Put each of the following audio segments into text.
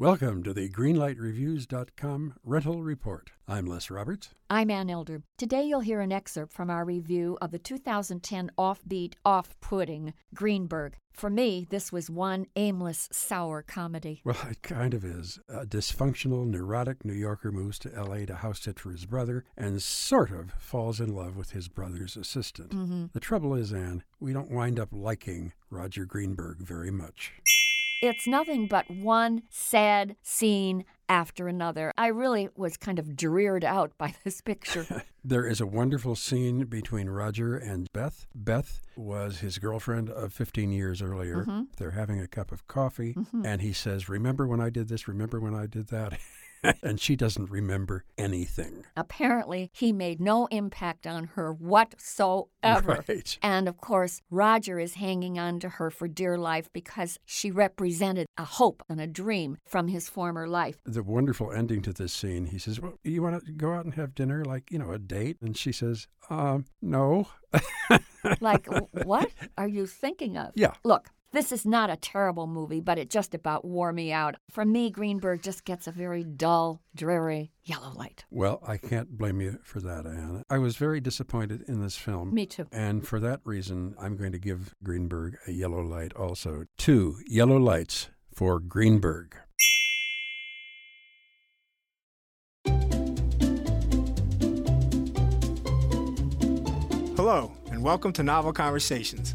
Welcome to the GreenlightReviews.com rental report. I'm Les Roberts. I'm Ann Elder. Today you'll hear an excerpt from our review of the 2010 offbeat, off-putting Greenberg. For me, this was one aimless, sour comedy. Well, it kind of is. A dysfunctional, neurotic New Yorker moves to L.A. to house sit for his brother and sort of falls in love with his brother's assistant. Mm-hmm. The trouble is, Ann, we don't wind up liking Roger Greenberg very much. It's nothing but one sad scene after another. I really was kind of dreared out by this picture. there is a wonderful scene between Roger and Beth. Beth was his girlfriend of 15 years earlier. Mm-hmm. They're having a cup of coffee, Mhm. and he says, Remember when I did this? Remember when I did that? and she doesn't remember anything. Apparently, he made no impact on her whatsoever. Right. And of course, Roger is hanging on to her for dear life because she represented a hope and a dream from his former life. The wonderful ending to this scene, he says, Well, you want to go out and have dinner, like, you know, a date? And she says, Um, no. Like, what are you thinking of? Yeah. Look, this is not a terrible movie, but it just about wore me out. For me, Greenberg just gets a very dull, dreary yellow light. Well, I can't blame you for that, Anna. I was very disappointed in this film. Me too. And for that reason, I'm going to give Greenberg a yellow light also. Two yellow lights for Greenberg. Hello, and welcome to Novel Conversations,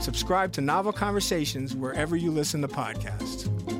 Subscribe to Novel Conversations wherever you listen to podcasts.